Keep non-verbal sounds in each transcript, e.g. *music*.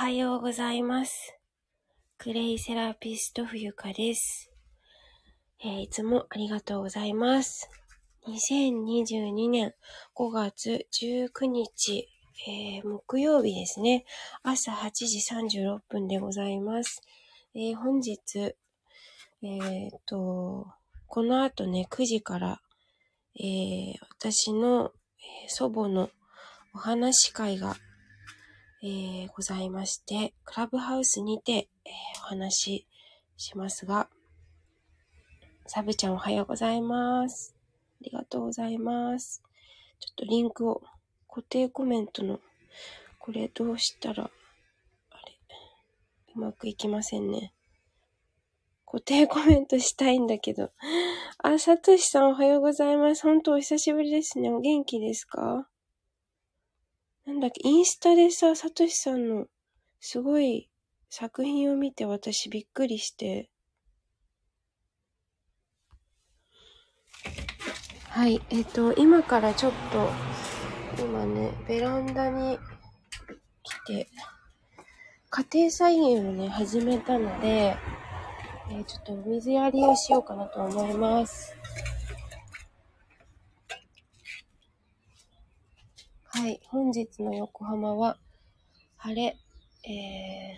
はようございます。クレイセラピスト冬香です、えーいつもありがとうございます。2022年5月19日、えー木曜日ですね。朝8時36分でございます。えー本日、えっと、この後ね、9時から、え私の、え祖母のお話会がえーございまして、クラブハウスにて、えーお話ししますが、サブちゃんおはようございます。ありがとうございます。ちょっとリンクを、固定コメントの、これどうしたら、あれ、うまくいきませんね。固定コメントしたいんだけど。あ、さとしさんおはようございます。本当お久しぶりですね。お元気ですか？なんだっけ、インスタでさ、さとしさんのすごい作品を見て私びっくりして。はい、えっ、と、今からちょっと、今ね、ベランダに来て、家庭菜園をね、始めたので、えーちょっと水やりをしようかなと思います。はい、本日の横浜は晴れ。え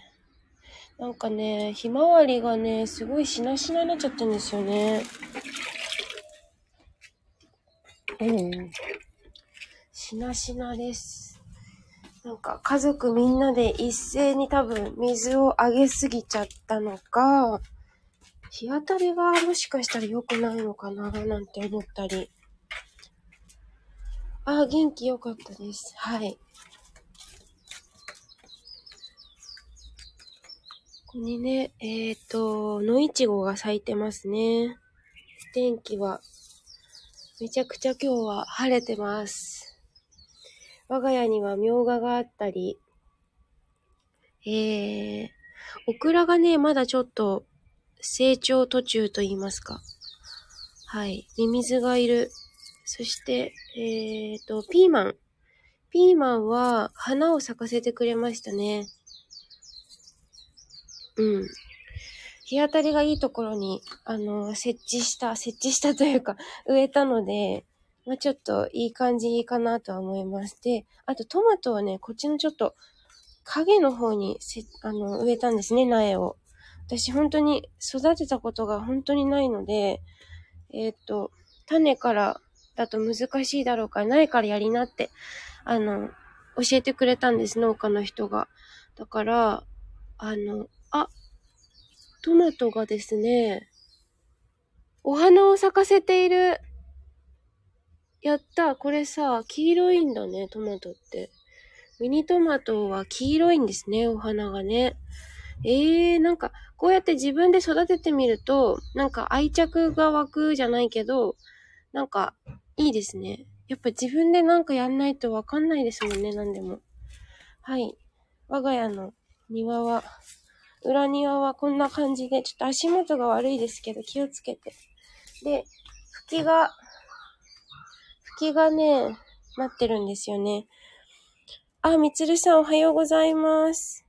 ー、なんかね、ひまわりがね、すごいしなしなになっちゃってるんですよね。うん。しなしなです。なんか家族みんなで一斉に多分水をあげすぎちゃったのか、日当たりがもしかしたら良くないのかななんて思ったり。あ、元気良かったです。はい。ここにね、えっ、と、野いちごが咲いてますね。天気は、めちゃくちゃ今日は晴れてます。我が家にはみょうががあったり、えー、オクラがね、まだちょっと成長途中と言いますか。はい。ミミズがいる。そして、えっ、と、ピーマン。ピーマンは花を咲かせてくれましたね。うん。日当たりがいいところに、あの、設置した、設置したというか、植えたので、まあ、ちょっといい感じかなとは思います。で、あとトマトはね、こっちのちょっと影の方にせあの植えたんですね、苗を。私本当に育てたことが本当にないので、えっ、と、種からだと難しいだろうから、苗からやりなって、あの、教えてくれたんです、農家の人が。だから、あの、あ、トマトがですね、お花を咲かせている。やった、これさ、黄色いんだね、トマトって。ミニトマトは黄色いんですね、お花がね。えー、なんか、こうやって自分で育ててみると、なんか愛着が湧くじゃないけど、なんか、いいですね。やっぱ自分でなんかやんないとわかんないですもんね、なんでも。はい。我が家の庭は、裏庭はこんな感じで、ちょっと足元が悪いですけど、気をつけて。で、吹きが、吹きがね、待ってるんですよね。あ、みつるさんおはようございます。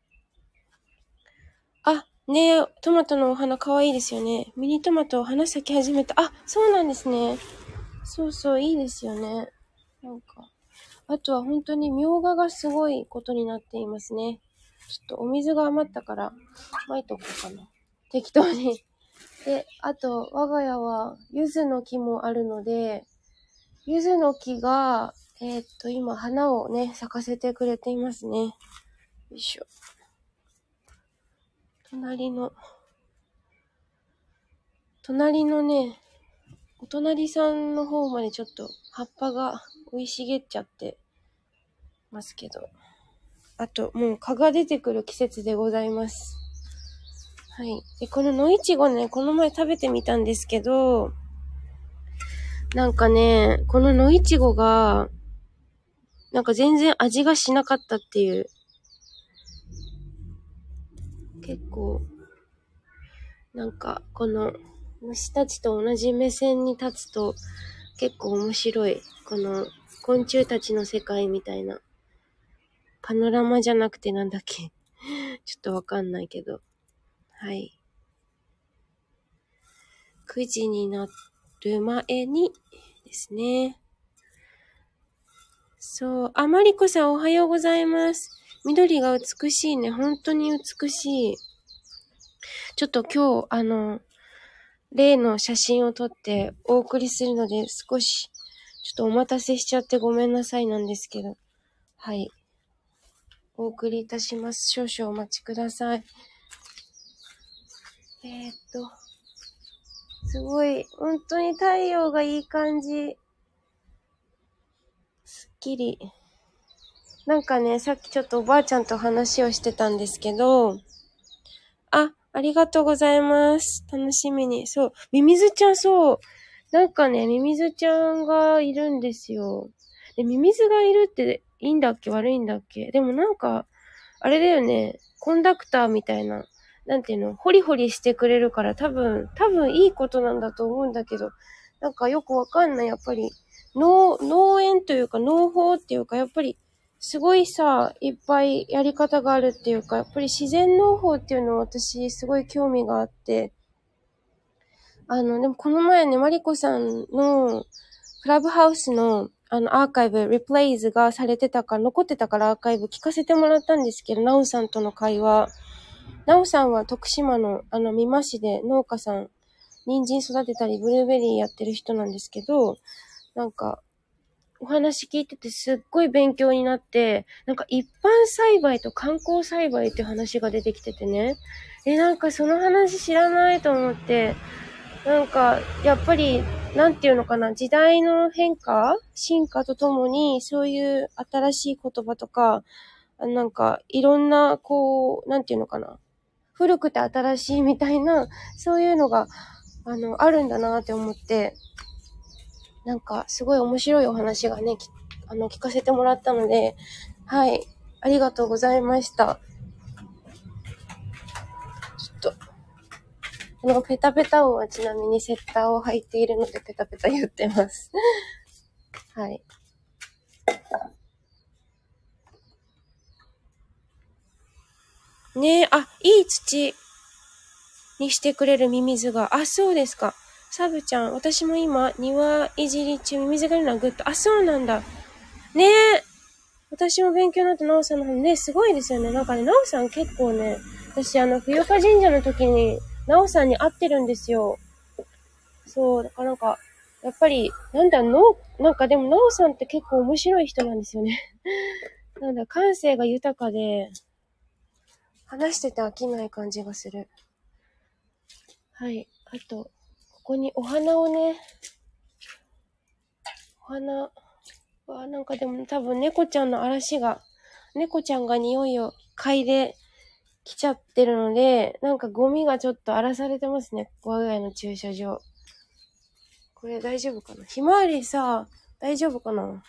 あ、ね、トマトのお花かわいいですよね。ミニトマトお花咲き始めた。あ、そうなんですね。そうそう、いいですよね。なんか。あとは本当にみょうががすごいことになっていますね。ちょっとお水が余ったから、撒いとこうかな。適当に。で、あと、我が家は、柚子の木もあるので、柚子の木が、えーっと、今、花をね、咲かせてくれていますね。よいしょ。隣の、隣のね、お隣さんの方までちょっと葉っぱが生い茂っちゃってますけど。あと、もう蚊が出てくる季節でございます。はい。で、この野いちごね、この前食べてみたんですけど、なんかね、この野いちごが、なんか全然味がしなかったっていう。結構、なんか、この虫たちと同じ目線に立つと、結構面白い。この昆虫たちの世界みたいな。パノラマじゃなくてなんだっけ？*laughs* ちょっとわかんないけど。はい。9時になる前にですね。そう。あ、まりこさんおはようございます。緑が美しいね。本当に美しい。ちょっと今日、あの、例の写真を撮ってお送りするので、少し、ちょっとお待たせしちゃってごめんなさいなんですけど。はい。お送りいたします。少々お待ちください。えー、っと、すごい、本当に太陽がいい感じ。すっきり。なんかね、さっきちょっとおばあちゃんと話をしてたんですけど、あ、りがとうございます。楽しみに。そう、ミミズちゃんそう。なんかね、ミミズちゃんがいるんですよ。で、ミミズがいるっていいんだっけ？悪いんだっけ？でもなんか、あれだよね、コンダクターみたいな、なんていうの、ホリホリしてくれるから多分、多分いいことなんだと思うんだけど、なんかよくわかんない。やっぱり、農、農園というか農法っていうか、やっぱり、すごいさ、いっぱいやり方があるっていうか、やっぱり自然農法っていうのを私すごい興味があって、あの、でもこの前ね、マリコさんのクラブハウスのあの、アーカイブ、リプレイズがされてたから、残ってたからアーカイブ聞かせてもらったんですけど、ナオさんとの会話。ナオさんは徳島の、あの、美馬市で農家さん、人参育てたり、ブルーベリーやってる人なんですけど、なんか、お話聞いててすっごい勉強になって、なんか一般栽培と観光栽培って話が出てきててね。え、なんかその話知らないと思って、なんか、やっぱり、なんていうのかな、時代の変化進化とともに、そういう新しい言葉とか、なんか、いろんな、こう、なんていうのかな、古くて新しいみたいな、そういうのが、あの、あるんだなって思って、なんか、すごい面白いお話がね、あの、聞かせてもらったので、はい、ありがとうございました。このペタペタ音はちなみに雪駄を履いているのでペタペタ言ってます。*laughs* はい。ねえ、あ、いい土にしてくれるミミズが。あ、そうですか。サブちゃん、私も今、庭いじり中、ミミズがいるのはグッド。あ、そうなんだ。ねえ。私も勉強になったナオさんの方ね、すごいですよね。なんかね、ナオさん結構ね、私あの、冬岡神社の時になおさんに会ってるんですよ。そう、だからなんか、やっぱり、なんだ、の、なんかでも、なおさんって結構面白い人なんですよね。*laughs* なんだ、感性が豊かで、話してて飽きない感じがする。はい。あと、ここにお花をね、お花は、なんかでも多分猫ちゃんの嵐が、猫ちゃんが匂いを嗅いで来ちゃってるので、なんかゴミがちょっと荒らされてますね。我が家の駐車場。これ大丈夫かな？ひまわりさ、大丈夫かな？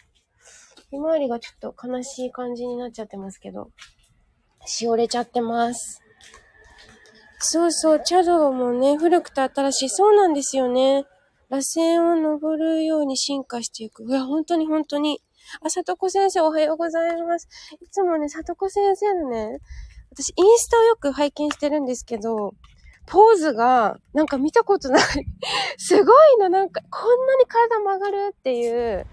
ひまわりがちょっと悲しい感じになっちゃってますけど。しおれちゃってます。そうそう、茶道もね、古くて新しい。そうなんですよね。螺旋を登るように進化していく。いや、本当に本当に。あ、里子先生おはようございます。いつもね、里子先生のね、私、インスタをよく拝見してるんですけど、ポーズが、なんか見たことない *laughs* すごいの、なんか、こんなに体曲がるっていう、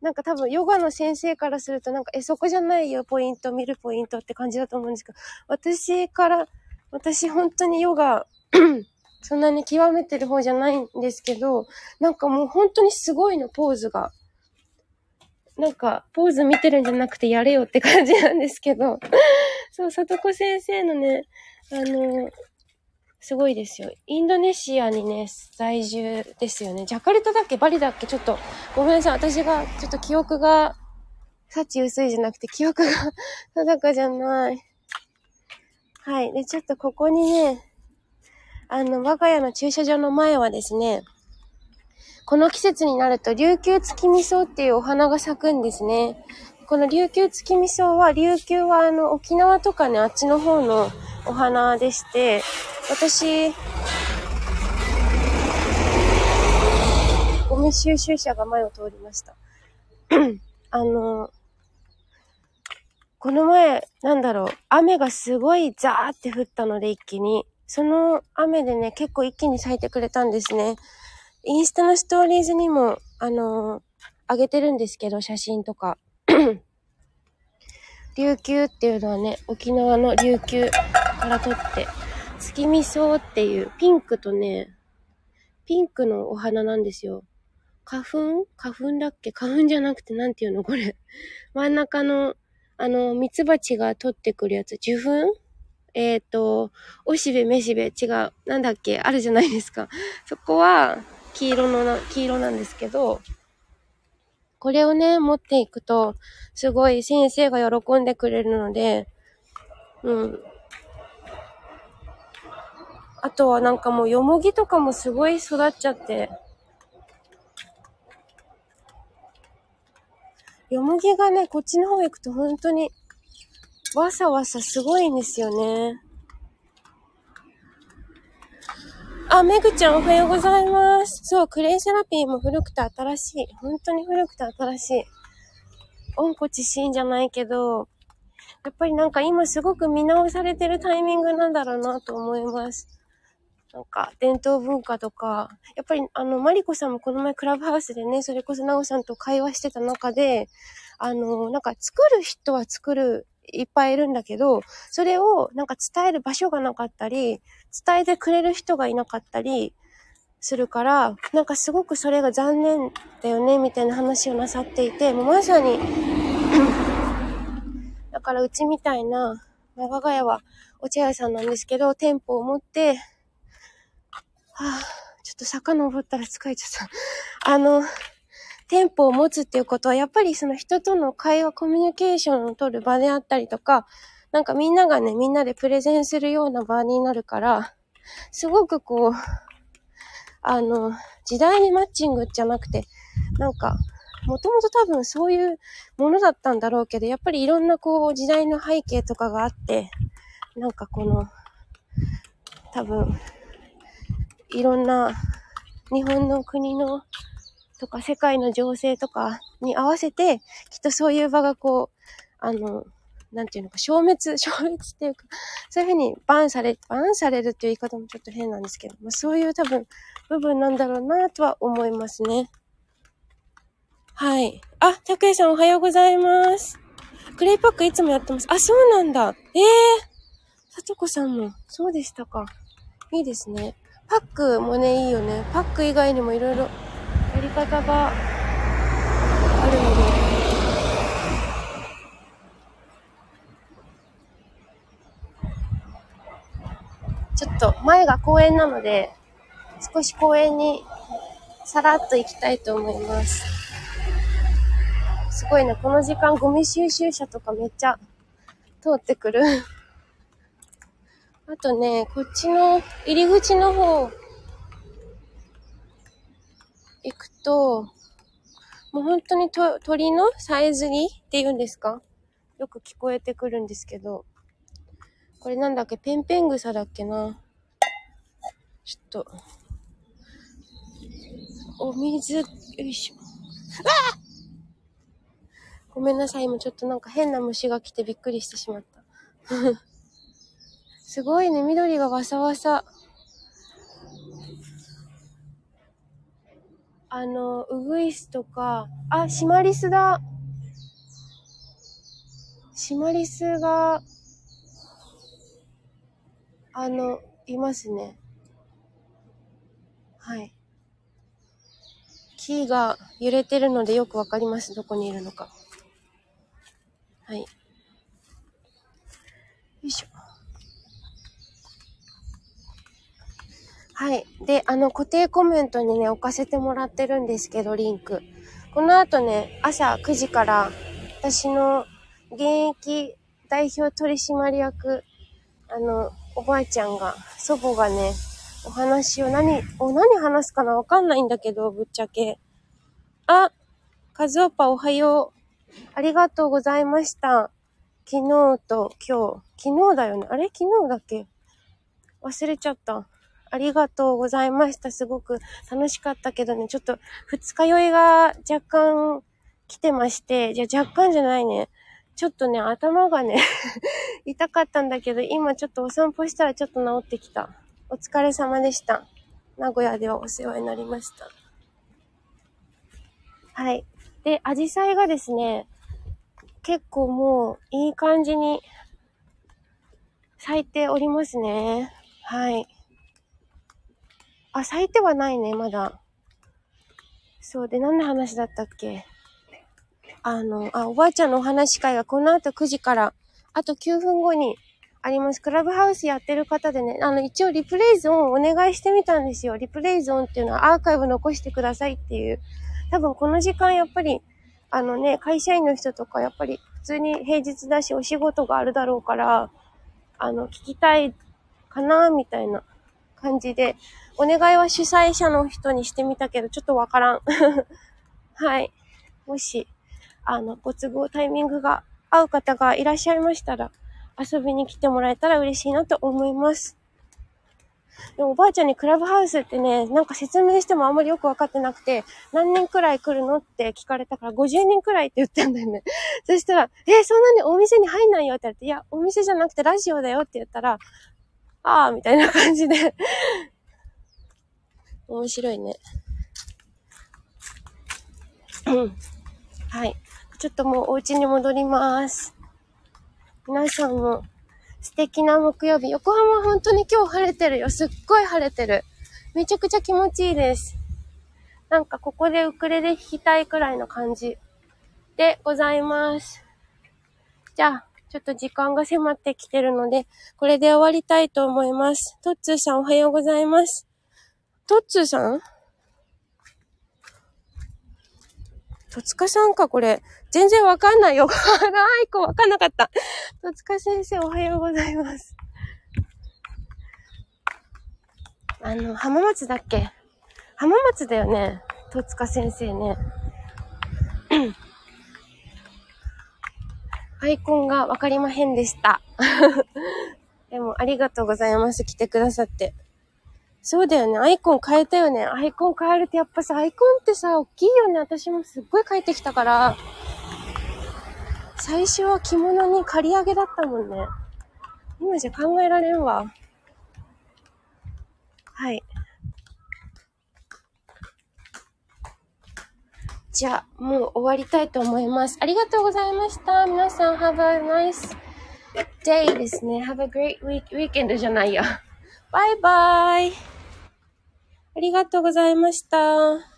なんか多分ヨガの先生からするとなんか、え、そこじゃないよ、ポイント、見るポイントって感じだと思うんですけど、私から、私本当にヨガ *clears throat* そんなに極めてる方じゃないんですけど、なんかもう本当にすごいの、ポーズが。なんか、ポーズ見てるんじゃなくてやれよって感じなんですけど。*laughs* そう、里子先生のね、あの、すごいですよ。インドネシアにね、在住ですよね。ジャカルタだっけ？バリだっけ？ちょっと、ごめんなさい。私が、ちょっと記憶が、幸薄いじゃなくて、記憶が定かじゃない。はい。で、ちょっとここにね、あの、我が家の駐車場の前はですね、この季節になると琉球月味噌っていうお花が咲くんですね。この琉球月味噌は、琉球はあの沖縄とかね、あっちの方のお花でして、私、ゴミ収集車が前を通りました。*clears throat* あの、この前、なんだろう、雨がすごいザーって降ったので一気に。その雨でね、結構一気に咲いてくれたんですね。インスタのストーリーズにも、あのー、上げてるんですけど、写真とか。*clears throat* 琉球っていうのはね、沖縄の琉球から撮って、月見草っていうピンクとね、ピンクのお花なんですよ。花粉？花粉だっけ？花粉じゃなくてなんていうのこれ。真ん中の、あの、ミツバチが取ってくるやつ。受粉？えっ、ー、と、おしべ、めしべ、違う。なんだっけ？あるじゃないですか。そこは、黄色のな、黄色なんですけど、これをね、持っていくと、すごい先生が喜んでくれるので、うん。あとはなんかもう、よもぎとかもすごい育っちゃって、よもぎがね、こっちの方行くと本当に、わさわさすごいんですよね。あ、めぐちゃんおはようございます。そう、クレイセラピーも古くて新しい。本当に古くて新しい。温故知新じゃないけど、やっぱりなんか今すごく見直されてるタイミングなんだろうなと思います。なんか、伝統文化とか、やっぱりあの、マリコさんもこの前クラブハウスでね、それこそナオさんと会話してた中で、あの、なんか作る人は作る、いっぱいいるんだけど、それをなんか伝える場所がなかったり、伝えてくれる人がいなかったりするから、なんかすごくそれが残念だよね、みたいな話をなさっていて、もうまさにだからうちみたいな、我が家はお茶屋さんなんですけど、店舗を持って、あ、ちょっと坂登ったら疲れちゃった。あの、店舗を持つっていうことは、やっぱりその人との会話、コミュニケーションを取る場であったりとか、なんかみんながね、みんなでプレゼンするような場になるから、すごくこう、あの、時代にマッチングじゃなくて、なんか、もともと多分そういうものだったんだろうけど、やっぱりいろんなこう時代の背景とかがあって、なんかこの、多分、いろんな日本の国のとか世界の情勢とかに合わせて、きっとそういう場がこう、あの、なんていうのか、消滅、*laughs* 消滅っていうか、そういうふうにバンされ、バンされるっていう言い方もちょっと変なんですけど、まあ、そういう多分部分なんだろうなとは思いますね。はい。あ、たくやさんおはようございます。クレイパックいつもやってます。あ、そうなんだ。ええー。さとこさんも、そうでしたか。いいですね。パックもね、いいよね。パック以外にもいろいろやり方があるので、ちょっと前が公園なので、少し公園にさらっと行きたいと思います。すごいね、この時間ゴミ収集車とかめっちゃ通ってくる。あとね、こっちの入り口の方行くと、もう本当にと鳥のさえずりって言うんですか？よく聞こえてくるんですけど、これなんだっけ？ペンペン草だっけな？ちょっと。お水、よいしょ。あごめんなさい。今ちょっとなんか変な虫が来てびっくりしてしまった。すごいね。緑がわさわさ。あの、ウグイスとか、あ、シマリスだ。シマリスが、あの、いますね。はい。木が揺れてるのでよくわかります。どこにいるのか。はい。よいしょ。はい。で、あの、固定コメントにね、置かせてもらってるんですけど、リンク。この後ね、朝9時から、私の現役代表取締役、あの、おばあちゃんが、祖母がね、お話を何、お、何話すかなわかんないんだけど、ぶっちゃけ。あ、カズオパおはよう。ありがとうございました。昨日と今日。昨日だよね。あれ？昨日だっけ？忘れちゃった。ありがとうございました。すごく楽しかったけどね、ちょっと二日酔いが若干来てまして、じゃ若干じゃないね。ちょっとね、頭がね *laughs* 痛かったんだけど、今ちょっとお散歩したらちょっと治ってきた。お疲れ様でした。名古屋ではお世話になりました。はい。で、アジサイがですね、結構もういい感じに咲いておりますね。はい。あ、咲いてはないね、まだ。そうで、何の話だったっけ？あの、あ、おばあちゃんのお話会がこの後9時から、あと9分後にあります。クラブハウスやってる方でね、あの、一応リプレイゾーンをお願いしてみたんですよ。リプレイゾーンっていうのはアーカイブ残してくださいっていう。多分この時間やっぱり、あのね、会社員の人とかやっぱり普通に平日だしお仕事があるだろうから、あの、聞きたいかな、みたいな感じで、お願いは主催者の人にしてみたけど、ちょっとわからん。*laughs* はい。もし、あの、ご都合タイミングが合う方がいらっしゃいましたら、遊びに来てもらえたら嬉しいなと思います。でもおばあちゃんにクラブハウスってね、なんか説明してもあんまりよくわかってなくて、何人くらい来るのって聞かれたから、50人くらいって言ったんだよね。*laughs* そしたら、えそんなにお店に入んないよって言われて、いや、お店じゃなくてラジオだよって言ったら、ああ、みたいな感じで面白いね。うん。はい。ちょっともうお家に戻ります。皆さんも素敵な木曜日。横浜本当に今日晴れてるよ。すっごい晴れてる。めちゃくちゃ気持ちいいです。なんかここでウクレレ弾きたいくらいの感じでございます。じゃあ、ちょっと時間が迫ってきてるので、これで終わりたいと思います。トッツーさんおはようございます。トッツーさん？戸塚さんか、これ。全然わかんないよ。あら、アイコわかんなかった。戸塚先生、おはようございます。あの、浜松だっけ？浜松だよね。戸塚先生ね。*clears throat* アイコンがわかりまへんでした。*laughs* でも、ありがとうございます。来てくださって。そうだよね。アイコン変えたよね。アイコン変えるってやっぱさ、アイコンってさ、大きいよね。私もすっごい変えてきたから。最初は着物に刈り上げだったもんね。今じゃ考えられんわ。はい。じゃあ、もう終わりたいと思います。ありがとうございました。皆さん、have a nice day ですね。have a great week, weekend じゃないや。*laughs* バイバイ。ありがとうございました。